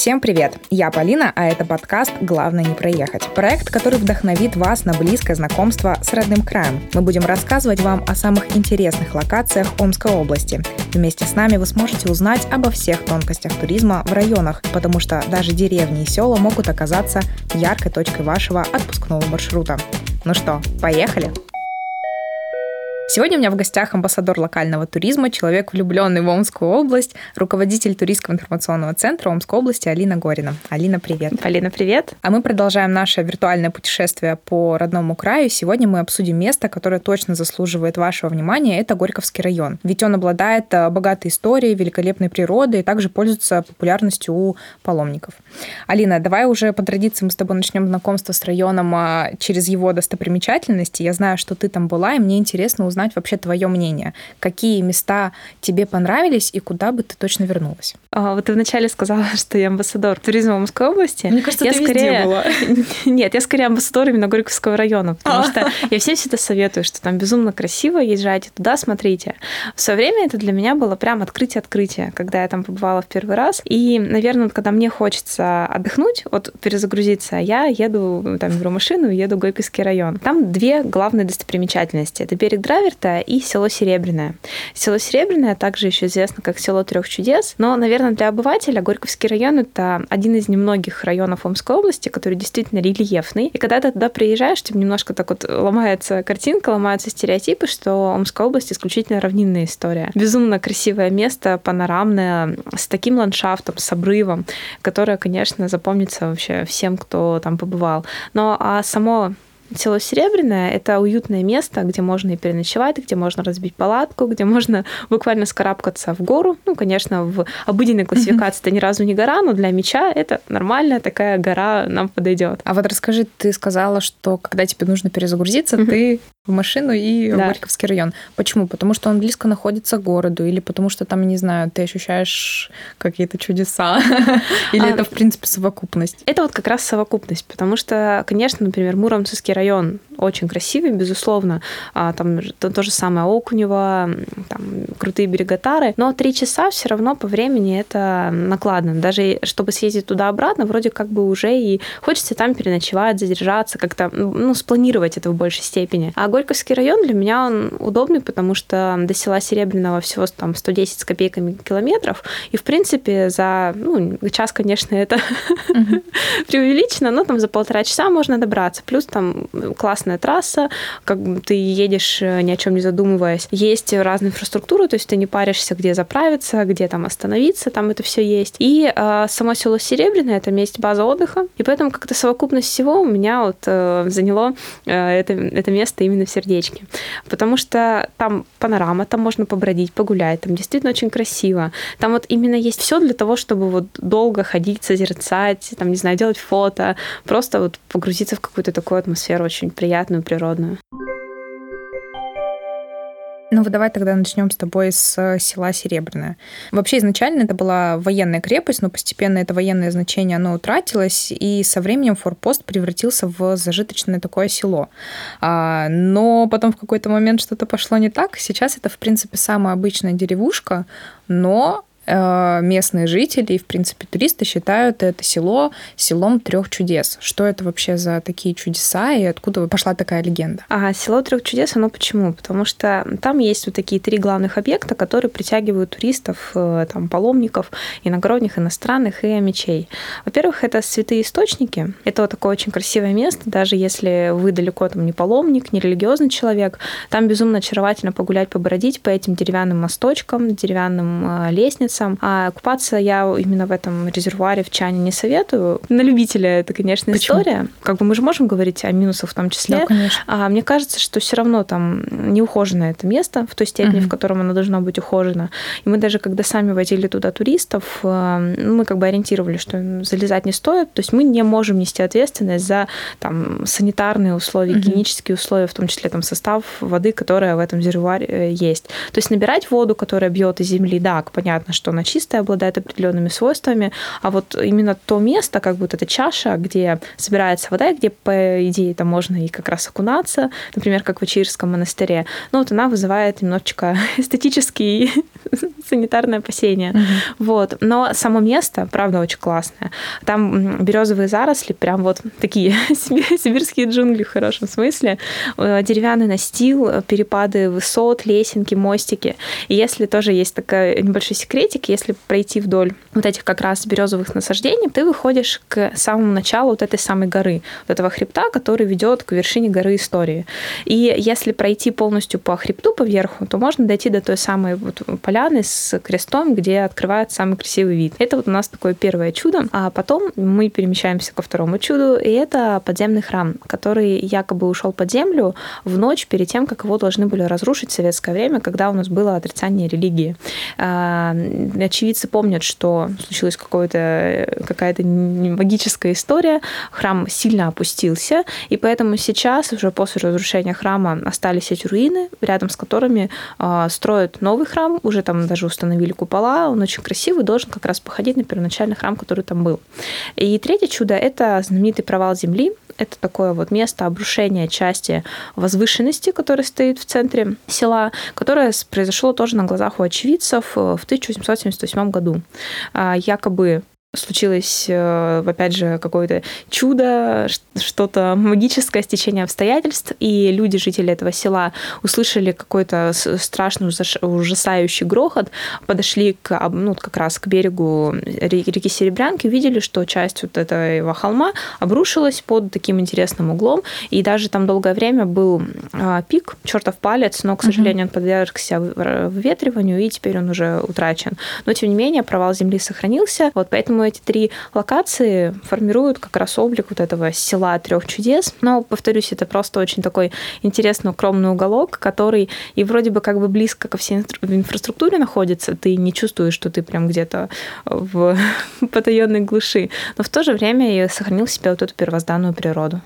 Всем привет! Я Полина, а это подкаст «Главное не проехать». Проект, который вдохновит вас на близкое знакомство с родным краем. Мы будем рассказывать вам о самых интересных локациях Омской области. Вместе с нами вы сможете узнать обо всех тонкостях туризма в районах, потому что даже деревни и села могут оказаться яркой точкой вашего отпускного маршрута. Ну что, поехали? Сегодня у меня в гостях амбассадор локального туризма, человек, влюбленный в Омскую область, руководитель туристского информационного центра Омской области Алина Горина. Алина, привет. Алина, привет. А мы продолжаем наше виртуальное путешествие по родному краю. Сегодня мы обсудим место, которое точно заслуживает вашего внимания. Это Горьковский район. Ведь он обладает э, богатой историей, великолепной природой и также пользуется популярностью у паломников. Алина, давай уже по традиции мы с тобой начнем знакомство с районом а, через его достопримечательности. Я знаю, что ты там была, и мне интересно узнать, узнать вообще твое мнение. Какие места тебе понравились и куда бы ты точно вернулась? А, вот ты вначале сказала, что я амбассадор туризма Омской области. Мне кажется, я ты скорее... была. Нет, я скорее амбассадор именно Горьковского района, потому что я всем всегда советую, что там безумно красиво, езжайте туда, смотрите. В свое время это для меня было прям открытие-открытие, когда я там побывала в первый раз. И, наверное, когда мне хочется отдохнуть, вот перезагрузиться, я еду, там, беру машину и еду в Горьковский район. Там две главные достопримечательности. Это берег Драйвер Альберта и село Серебряное. Село Серебряное также еще известно как село трех чудес, но, наверное, для обывателя Горьковский район — это один из немногих районов Омской области, который действительно рельефный. И когда ты туда приезжаешь, тебе немножко так вот ломается картинка, ломаются стереотипы, что Омская область исключительно равнинная история. Безумно красивое место, панорамное, с таким ландшафтом, с обрывом, которое, конечно, запомнится вообще всем, кто там побывал. Но а само Село Серебряное – это уютное место, где можно и переночевать, где можно разбить палатку, где можно буквально скарабкаться в гору. Ну, конечно, в обыденной классификации это ни разу не гора, но для меча это нормальная такая гора нам подойдет. А вот расскажи, ты сказала, что когда тебе нужно перезагрузиться, ты в машину и да. в Горьковский район. Почему? Потому что он близко находится к городу, или потому что там, не знаю, ты ощущаешь какие-то чудеса, или а, это, в принципе, совокупность? Это вот как раз совокупность, потому что, конечно, например, Муромцевский район очень красивый, безусловно, а, там то, то же самое Окунево, там крутые берега Тары, но три часа все равно по времени это накладно. Даже чтобы съездить туда-обратно, вроде как бы уже и хочется там переночевать, задержаться, как-то, ну, спланировать это в большей степени. А Горьковский район для меня он удобный, потому что до села Серебряного всего там 110 с копейками километров, и в принципе за ну, час, конечно, это преувеличено, но там за полтора часа можно добраться. Плюс там классная трасса, как бы ты едешь э, ни о чем не задумываясь. Есть разная инфраструктура, то есть ты не паришься, где заправиться, где там остановиться, там это все есть. И э, само село Серебряное это место база отдыха, и поэтому как-то совокупность всего у меня вот э, заняло э, это, это место именно в сердечке. Потому что там панорама, там можно побродить, погулять, там действительно очень красиво. Там вот именно есть все для того, чтобы вот долго ходить, созерцать, там, не знаю, делать фото, просто вот погрузиться в какую-то такую атмосферу очень приятную, природную. Ну вот давай тогда начнем с тобой с э, села Серебряное. Вообще изначально это была военная крепость, но постепенно это военное значение оно утратилось, и со временем форпост превратился в зажиточное такое село. А, но потом в какой-то момент что-то пошло не так. Сейчас это, в принципе, самая обычная деревушка, но местные жители и, в принципе, туристы считают это село селом трех чудес. Что это вообще за такие чудеса и откуда пошла такая легенда? А село трех чудес, оно почему? Потому что там есть вот такие три главных объекта, которые притягивают туристов, э, там, паломников, иногородних, иностранных и мечей. Во-первых, это святые источники. Это вот такое очень красивое место, даже если вы далеко там не паломник, не религиозный человек, там безумно очаровательно погулять, побродить по этим деревянным мосточкам, деревянным э, лестницам, сам. А купаться я именно в этом резервуаре в чане не советую. На любителя это, конечно, Почему? история. Как бы мы же можем говорить о минусах в том числе. Да, конечно. А мне кажется, что все равно там не ухожено это место в той степени, угу. в котором оно должно быть ухожено. И мы даже, когда сами водили туда туристов, э, мы как бы ориентировали, что залезать не стоит. То есть мы не можем нести ответственность за там санитарные условия, угу. гигиенические условия, в том числе там состав воды, которая в этом резервуаре э, есть. То есть набирать воду, которая бьет из земли, да, понятно, что она чистая, обладает определенными свойствами, а вот именно то место, как будто эта чаша, где собирается вода, и где, по идее, там можно и как раз окунаться, например, как в Ичирском монастыре, ну вот она вызывает немножечко эстетический санитарное опасение. Угу. Вот. Но само место, правда, очень классное. Там березовые заросли, прям вот такие сибирские джунгли в хорошем смысле. Э, деревянный настил, перепады высот, лесенки, мостики. И если тоже есть такой небольшой секретик, если пройти вдоль вот этих как раз березовых насаждений, ты выходишь к самому началу вот этой самой горы, вот этого хребта, который ведет к вершине горы истории. И если пройти полностью по хребту, по верху, то можно дойти до той самой вот поляны с крестом, где открывает самый красивый вид. Это вот у нас такое первое чудо. А потом мы перемещаемся ко второму чуду, и это подземный храм, который якобы ушел под землю в ночь перед тем, как его должны были разрушить в советское время, когда у нас было отрицание религии. А, очевидцы помнят, что случилась какая-то магическая история, храм сильно опустился, и поэтому сейчас, уже после разрушения храма, остались эти руины, рядом с которыми а, строят новый храм, уже там даже установили купола, он очень красивый, должен как раз походить на первоначальный храм, который там был. И третье чудо – это знаменитый провал Земли, это такое вот место обрушения части возвышенности, которая стоит в центре села, которое произошло тоже на глазах у очевидцев в 1878 году. А, якобы случилось, э, опять же, какое-то чудо, что-то магическое стечение обстоятельств, и люди, жители этого села, услышали какой-то страшный, ужасающий грохот, подошли к, ну, как раз к берегу реки Серебрянки, увидели, что часть вот этого холма обрушилась под таким интересным углом, и даже там долгое время был а, пик, чертов палец, но, к сожалению, он подвергся выветриванию, и теперь он уже утрачен. Но, тем не менее, провал земли сохранился, вот поэтому Поэтому эти три локации формируют как раз облик вот этого села трех чудес. Но, повторюсь, это просто очень такой интересный, укромный уголок, который и вроде бы как бы близко ко всей инфраструктуре находится. Ты не чувствуешь, что ты прям где-то в потаенной глуши. Но в то же время и сохранил в себе вот эту первозданную природу.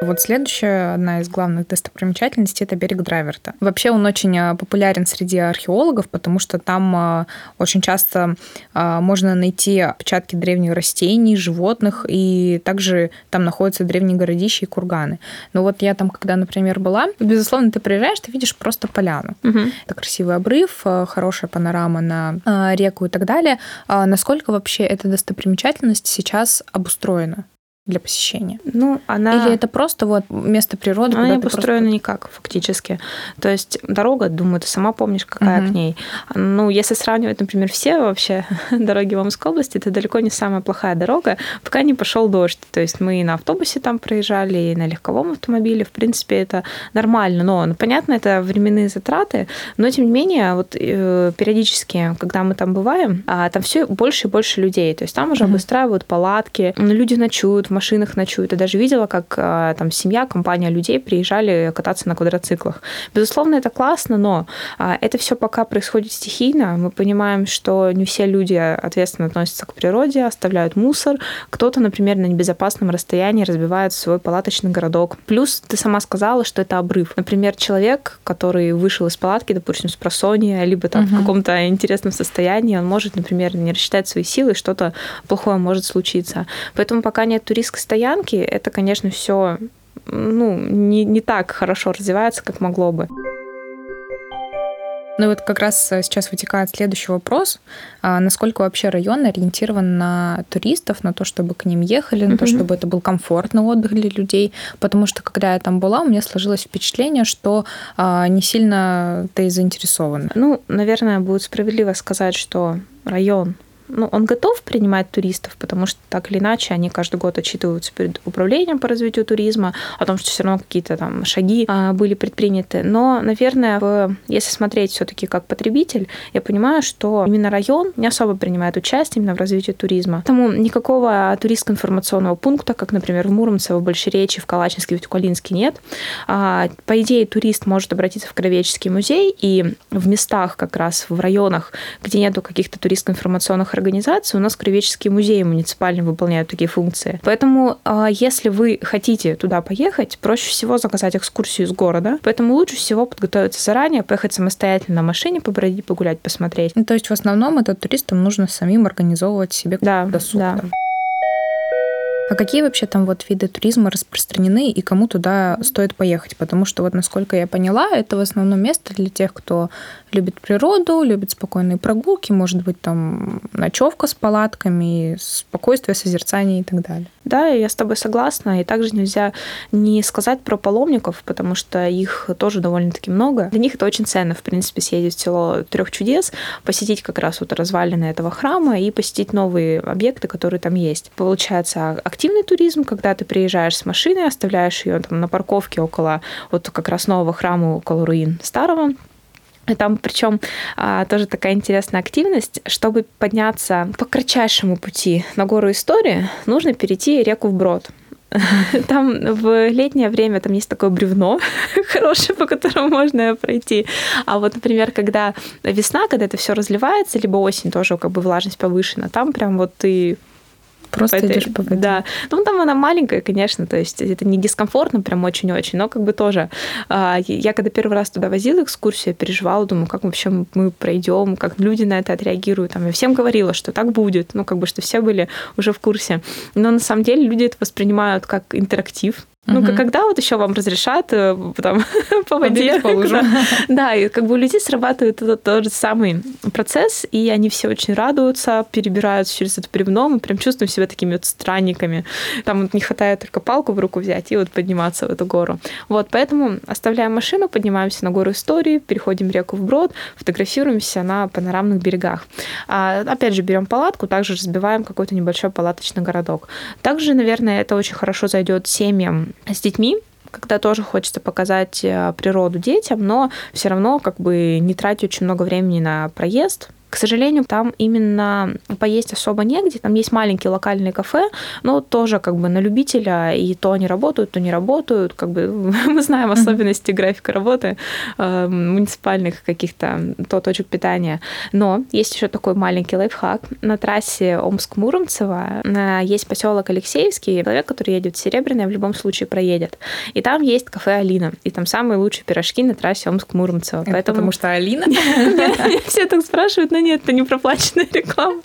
Вот следующая, одна из главных достопримечательностей, это берег Драйверта. Вообще он очень а, популярен среди археологов, потому что там а, очень часто а, можно найти отпечатки древних растений, животных, и также там находятся древние городища и курганы. Но вот я там, когда, например, была, безусловно, ты приезжаешь, ты видишь просто поляну. Угу. Это красивый обрыв, хорошая панорама на реку и так далее. Насколько вообще эта достопримечательность сейчас обустроена? Для посещения? Ну, она... Или это просто вот место природы? Она не построена просто... никак, фактически. То есть дорога, думаю, ты сама помнишь, какая угу. к ней. Ну, если сравнивать, например, все вообще дороги в Омской области, это далеко не самая плохая дорога, пока не пошел дождь. То есть мы и на автобусе там проезжали, и на легковом автомобиле. В принципе, это нормально. Но, ну, понятно, это временные затраты, но, тем не менее, вот э, периодически, когда мы там бываем, а, там все больше и больше людей. То есть там уже угу. обустраивают палатки, люди ночуют в машинах ночуют. Я даже видела, как а, там семья, компания людей приезжали кататься на квадроциклах. Безусловно, это классно, но а, это все пока происходит стихийно. Мы понимаем, что не все люди ответственно относятся к природе, оставляют мусор. Кто-то, например, на небезопасном расстоянии разбивает свой палаточный городок. Плюс ты сама сказала, что это обрыв. Например, человек, который вышел из палатки, допустим, с просонья, либо там угу. в каком-то интересном состоянии, он может, например, не рассчитать свои силы, что-то плохое может случиться. Поэтому пока нет туристов, риск стоянки, это, конечно, все ну, не, не так хорошо развивается, как могло бы. Ну и вот как раз э, сейчас вытекает следующий вопрос. А насколько вообще район ориентирован на туристов, на то, чтобы к ним ехали, на mm-hmm. то, чтобы это был комфортный отдых для людей? Потому что, когда я там была, у меня сложилось впечатление, что а, не сильно ты заинтересованы. Ну, наверное, будет справедливо сказать, что район ну, он готов принимать туристов, потому что так или иначе они каждый год отчитываются перед управлением по развитию туризма о том, что все равно какие-то там шаги а, были предприняты. Но, наверное, в, если смотреть все-таки как потребитель, я понимаю, что именно район не особо принимает участие именно в развитии туризма. Поэтому никакого туристско-информационного пункта, как, например, в Муромце, в Большеречи, в Калачинске, в Тюкалинске нет. А, по идее, турист может обратиться в Кровеческий музей, и в местах как раз, в районах, где нету каких-то туристско-информационных организации, у нас краеведческие музеи муниципальные выполняют такие функции. Поэтому, а, если вы хотите туда поехать, проще всего заказать экскурсию из города. Поэтому лучше всего подготовиться заранее, поехать самостоятельно на машине, побродить, погулять, посмотреть. Ну, то есть в основном это туристам нужно самим организовывать себе да, досуг. Да. Там. А какие вообще там вот виды туризма распространены и кому туда стоит поехать? Потому что вот насколько я поняла, это в основном место для тех, кто любит природу, любит спокойные прогулки, может быть там ночевка с палатками, спокойствие, созерцание и так далее. Да, я с тобой согласна. И также нельзя не сказать про паломников, потому что их тоже довольно-таки много. Для них это очень ценно, в принципе, съездить в село трех чудес, посетить как раз вот развалины этого храма и посетить новые объекты, которые там есть. Получается активный туризм, когда ты приезжаешь с машиной, оставляешь ее там на парковке около вот как раз нового храма, около руин старого, там причем а, тоже такая интересная активность. Чтобы подняться по кратчайшему пути на гору истории, нужно перейти реку вброд. Там в летнее время там есть такое бревно хорошее, по которому можно пройти. А вот, например, когда весна, когда это все разливается, либо осень тоже как бы влажность повышена, там прям вот ты Просто по идешь по воде. Да. Ну, там она маленькая, конечно, то есть это не дискомфортно прям очень-очень, но как бы тоже. А, я когда первый раз туда возила экскурсию, я переживала, думаю, как вообще мы пройдем, как люди на это отреагируют. Там, я всем говорила, что так будет, ну, как бы, что все были уже в курсе. Но на самом деле люди это воспринимают как интерактив, ну, угу. когда вот еще вам разрешат э, там, по воде. По лужам. Да, и как бы у людей срабатывает этот тот же самый процесс, и они все очень радуются, перебираются через это бревно, мы прям чувствуем себя такими вот странниками. Там вот не хватает только палку в руку взять и вот подниматься в эту гору. Вот, поэтому оставляем машину, поднимаемся на гору истории, переходим реку вброд, фотографируемся на панорамных берегах. А, опять же, берем палатку, также разбиваем какой-то небольшой палаточный городок. Также, наверное, это очень хорошо зайдет семьям с детьми, когда тоже хочется показать э, природу детям, но все равно как бы не тратить очень много времени на проезд, к сожалению, там именно поесть особо негде. Там есть маленькие локальные кафе, но тоже как бы на любителя, и то они работают, то не работают. Как бы мы знаем особенности графика работы э, муниципальных каких-то то точек питания. Но есть еще такой маленький лайфхак. На трассе Омск-Муромцево э, есть поселок Алексеевский. Человек, который едет в Серебряное, в любом случае проедет. И там есть кафе Алина. И там самые лучшие пирожки на трассе Омск-Муромцево. Поэтому... Потому что Алина? Все так спрашивают, нет, это не проплаченная реклама.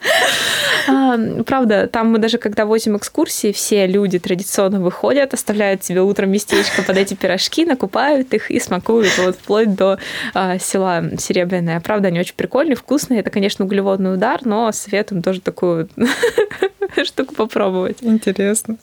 А, правда, там мы даже когда возим экскурсии, все люди традиционно выходят, оставляют себе утром местечко под эти пирожки, накупают их и смакуют вот вплоть до а, села Серебряное. Правда, они очень прикольные, вкусные. Это, конечно, углеводный удар, но советуем тоже такую штуку попробовать. Интересно.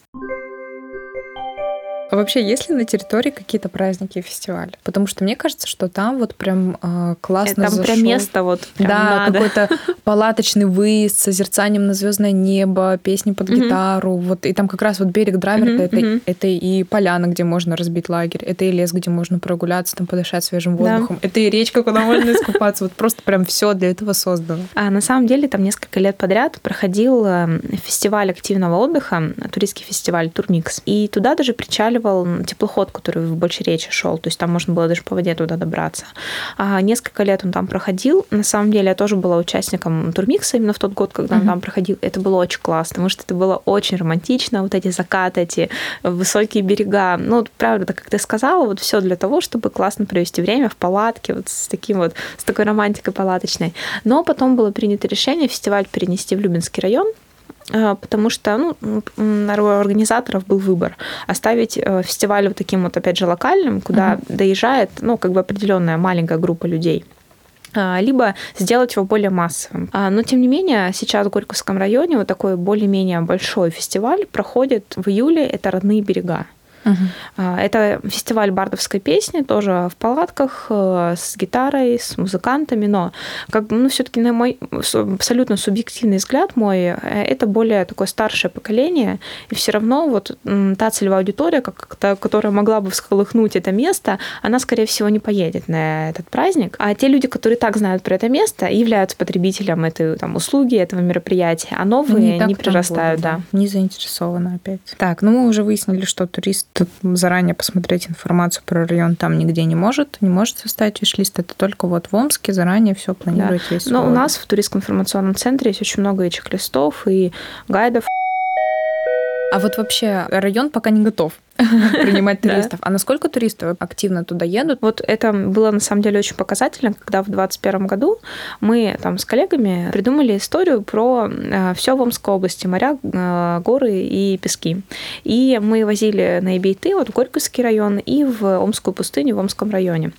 А вообще, есть ли на территории какие-то праздники и фестивали? Потому что мне кажется, что там вот прям э, классно Там зашел. прям место вот прям Да, какой-то палаточный выезд с созерцанием на звездное небо, песни под гитару. Вот и там как раз вот берег Драверта, это, это и поляна, где можно разбить лагерь, это и лес, где можно прогуляться, там подышать свежим воздухом, это и речка, куда можно искупаться. Вот просто прям все для этого создано. А на самом деле там несколько лет подряд проходил э, фестиваль активного отдыха, туристский фестиваль Турмикс. И туда даже причаливал рассматривал теплоход, который в Большой речи шел, то есть там можно было даже по воде туда добраться. А несколько лет он там проходил. На самом деле я тоже была участником Турмикса именно в тот год, когда mm-hmm. он там проходил. Это было очень классно, потому что это было очень романтично, вот эти закаты, эти высокие берега. Ну, вот, правда, как ты сказала, вот все для того, чтобы классно провести время в палатке, вот с таким вот, с такой романтикой палаточной. Но потом было принято решение фестиваль перенести в Любинский район, потому что ну, у организаторов был выбор оставить э, фестиваль вот таким вот, опять же, локальным, куда uh-huh. доезжает, ну, как бы определенная маленькая группа людей а, либо сделать его более массовым. А, но, тем не менее, сейчас в Горьковском районе вот такой более-менее большой фестиваль проходит в июле, это «Родные берега». Угу. Это фестиваль бардовской песни, тоже в палатках, э, с гитарой, с музыкантами, но как ну, все-таки на мой абсолютно субъективный взгляд мой, э, это более такое старшее поколение, и все равно вот та целевая аудитория, как, та, которая могла бы всколыхнуть это место, она, скорее всего, не поедет на этот праздник. А те люди, которые так знают про это место, являются потребителем этой там, услуги, этого мероприятия, а новые не, не прирастают. Будет, да. да. Не заинтересованы опять. Так, ну мы уже выяснили, что турист заранее посмотреть информацию про район там нигде не может, не может составить виш-лист. Это только вот в Омске заранее все планируете. Да. Но у нас в туристском информационном центре есть очень много и чек-листов, и гайдов. А вот вообще район пока не готов принимать туристов. А насколько туристов активно туда едут? Вот это было на самом деле очень показательно, когда в 2021 году мы там с коллегами придумали историю про э, все в Омской области, моря, э, горы и пески. И мы возили на Эбейты, вот в Горьковский район, и в Омскую пустыню в Омском районе.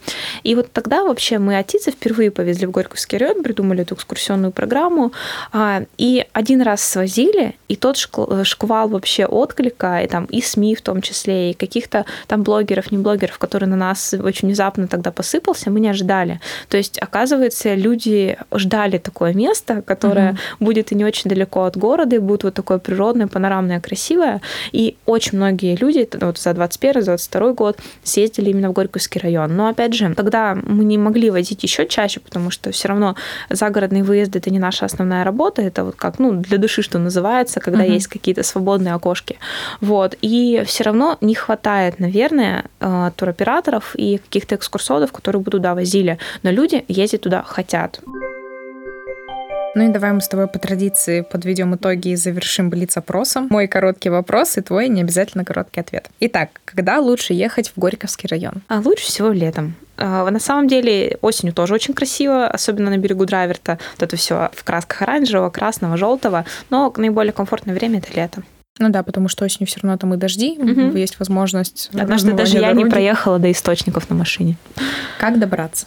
И вот тогда вообще мы Атицы впервые повезли в Горьковский район, придумали эту экскурсионную программу, а, и один раз свозили, и тот шквал вообще отклика, и там и СМИ в том числе, и каких-то там блогеров, не блогеров, которые на нас очень внезапно тогда посыпался, мы не ожидали. То есть, оказывается, люди ждали такое место, которое угу. будет и не очень далеко от города, и будет вот такое природное, панорамное, красивое. И очень многие люди вот за 21-22 год съездили именно в Горьковский район. Но опять же, тогда мы не могли возить еще чаще, потому что все равно загородные выезды это не наша основная работа, это вот как ну для души что называется, когда угу. есть какие-то свободные окошки, вот. И все равно не хватает, наверное, э, туроператоров и каких-то экскурсоводов, которые бы туда возили. Но люди ездить туда хотят. Ну и давай мы с тобой по традиции подведем итоги и завершим блиц-опросом. Мой короткий вопрос и твой не обязательно короткий ответ. Итак, когда лучше ехать в Горьковский район? А лучше всего летом. А, на самом деле осенью тоже очень красиво, особенно на берегу Драйверта. Вот это все в красках оранжевого, красного, желтого. Но наиболее комфортное время это лето. Ну да, потому что осенью все равно там и дожди, угу. есть возможность. Однажды даже я не проехала до источников на машине. Как добраться?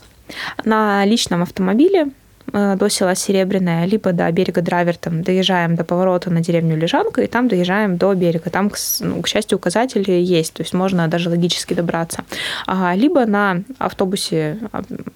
На личном автомобиле до села Серебряное, либо до берега Драйвер, там доезжаем до поворота на деревню Лежанка, и там доезжаем до берега. Там, ну, к счастью, указатели есть, то есть можно даже логически добраться. А, либо на автобусе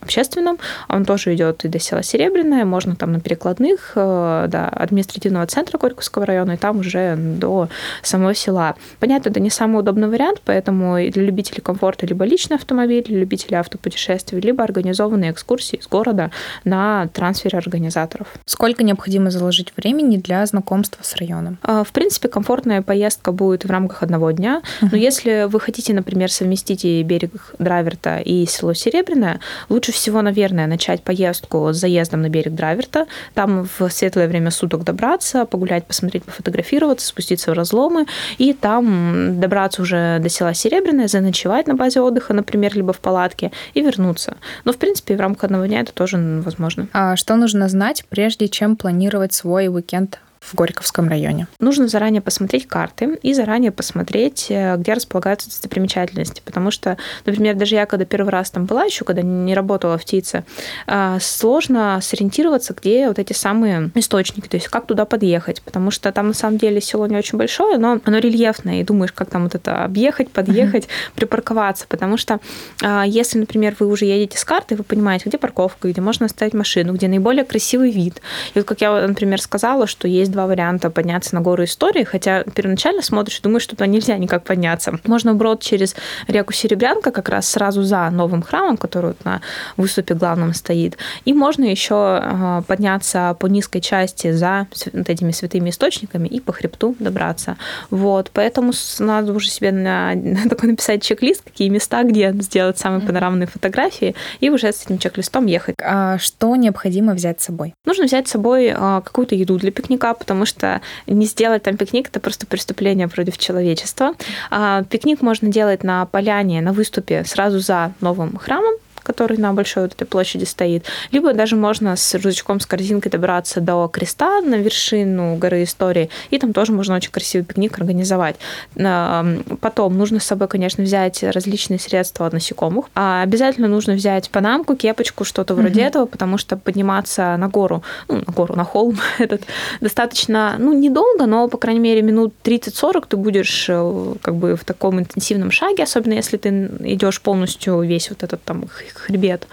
общественном, он тоже идет и до села Серебряное, можно там на перекладных э, до административного центра Горьковского района, и там уже до самого села. Понятно, это не самый удобный вариант, поэтому для любителей комфорта либо личный автомобиль, для любителей автопутешествий, либо организованные экскурсии из города на трансфере организаторов. Сколько необходимо заложить времени для знакомства с районом? А, в принципе, комфортная поездка будет в рамках одного дня. Но если вы хотите, например, совместить и берег Драйверта, и село Серебряное, лучше всего, наверное, начать поездку с заездом на берег Драйверта, там в светлое время суток добраться, погулять, посмотреть, пофотографироваться, спуститься в разломы, и там добраться уже до села Серебряное, заночевать на базе отдыха, например, либо в палатке, и вернуться. Но, в принципе, в рамках одного дня это тоже возможно. А что нужно знать, прежде чем планировать свой уикенд в Горьковском районе. Нужно заранее посмотреть карты и заранее посмотреть, э, где располагаются достопримечательности. Потому что, например, даже я, когда первый раз там была, еще когда не работала в ТИЦе, э, сложно сориентироваться, где вот эти самые источники, то есть как туда подъехать. Потому что там на самом деле село не очень большое, но оно рельефное, и думаешь, как там вот это объехать, подъехать, mm-hmm. припарковаться. Потому что э, если, например, вы уже едете с карты, вы понимаете, где парковка, где можно оставить машину, где наиболее красивый вид. И вот как я, например, сказала, что есть есть два варианта подняться на гору истории, хотя первоначально смотришь и думаешь, что туда нельзя никак подняться. Можно брод через реку Серебрянка, как раз сразу за новым храмом, который вот на выступе главном стоит. И можно еще а, подняться по низкой части за вот этими святыми источниками и по хребту добраться. Вот, поэтому надо уже себе на, на такой написать чек-лист, какие места, где сделать самые панорамные фотографии, и уже с этим чек-листом ехать. А что необходимо взять с собой? Нужно взять с собой а, какую-то еду для пикника, потому что не сделать там пикник это просто преступление против человечества. А, пикник можно делать на поляне, на выступе сразу за новым храмом, который на большой вот этой площади стоит, либо даже можно с рюкзачком, с корзинкой добраться до креста на вершину горы истории, и там тоже можно очень красивый пикник организовать. Потом нужно с собой, конечно, взять различные средства от насекомых. А обязательно нужно взять панамку, кепочку, что-то вроде mm-hmm. этого, потому что подниматься на гору, ну, на гору, на холм этот достаточно, ну, недолго, но, по крайней мере, минут 30-40 ты будешь э, как бы в таком интенсивном шаге, особенно если ты идешь полностью весь вот этот там хребет.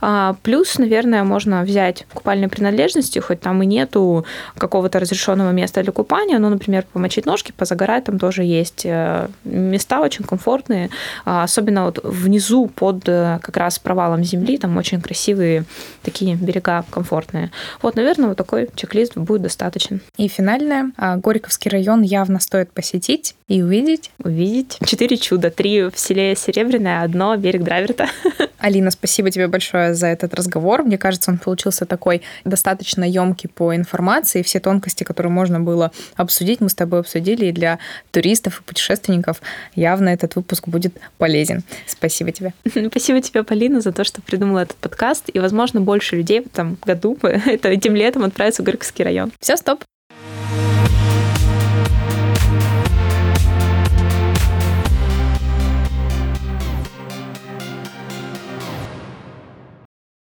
А, плюс, наверное, можно взять купальные принадлежности, хоть там и нету какого-то разрешенного места для купания, но, например, помочить ножки, позагорать, там тоже есть э, места очень комфортные, а, особенно вот внизу под э, как раз провалом земли, там очень красивые такие берега комфортные. Вот, наверное, вот такой чек-лист будет достаточен. И финальное. А, Горьковский район явно стоит посетить и увидеть. Увидеть. Четыре чуда. Три в селе Серебряное, одно берег Драверта. Алина, спасибо тебе большое за этот разговор. Мне кажется, он получился такой достаточно емкий по информации. Все тонкости, которые можно было обсудить, мы с тобой обсудили. И для туристов и путешественников явно этот выпуск будет полезен. Спасибо тебе. Спасибо тебе, Полина, за то, что придумала этот подкаст. И, возможно, больше людей в этом году, это этим летом отправятся в Горьковский район. Все, стоп.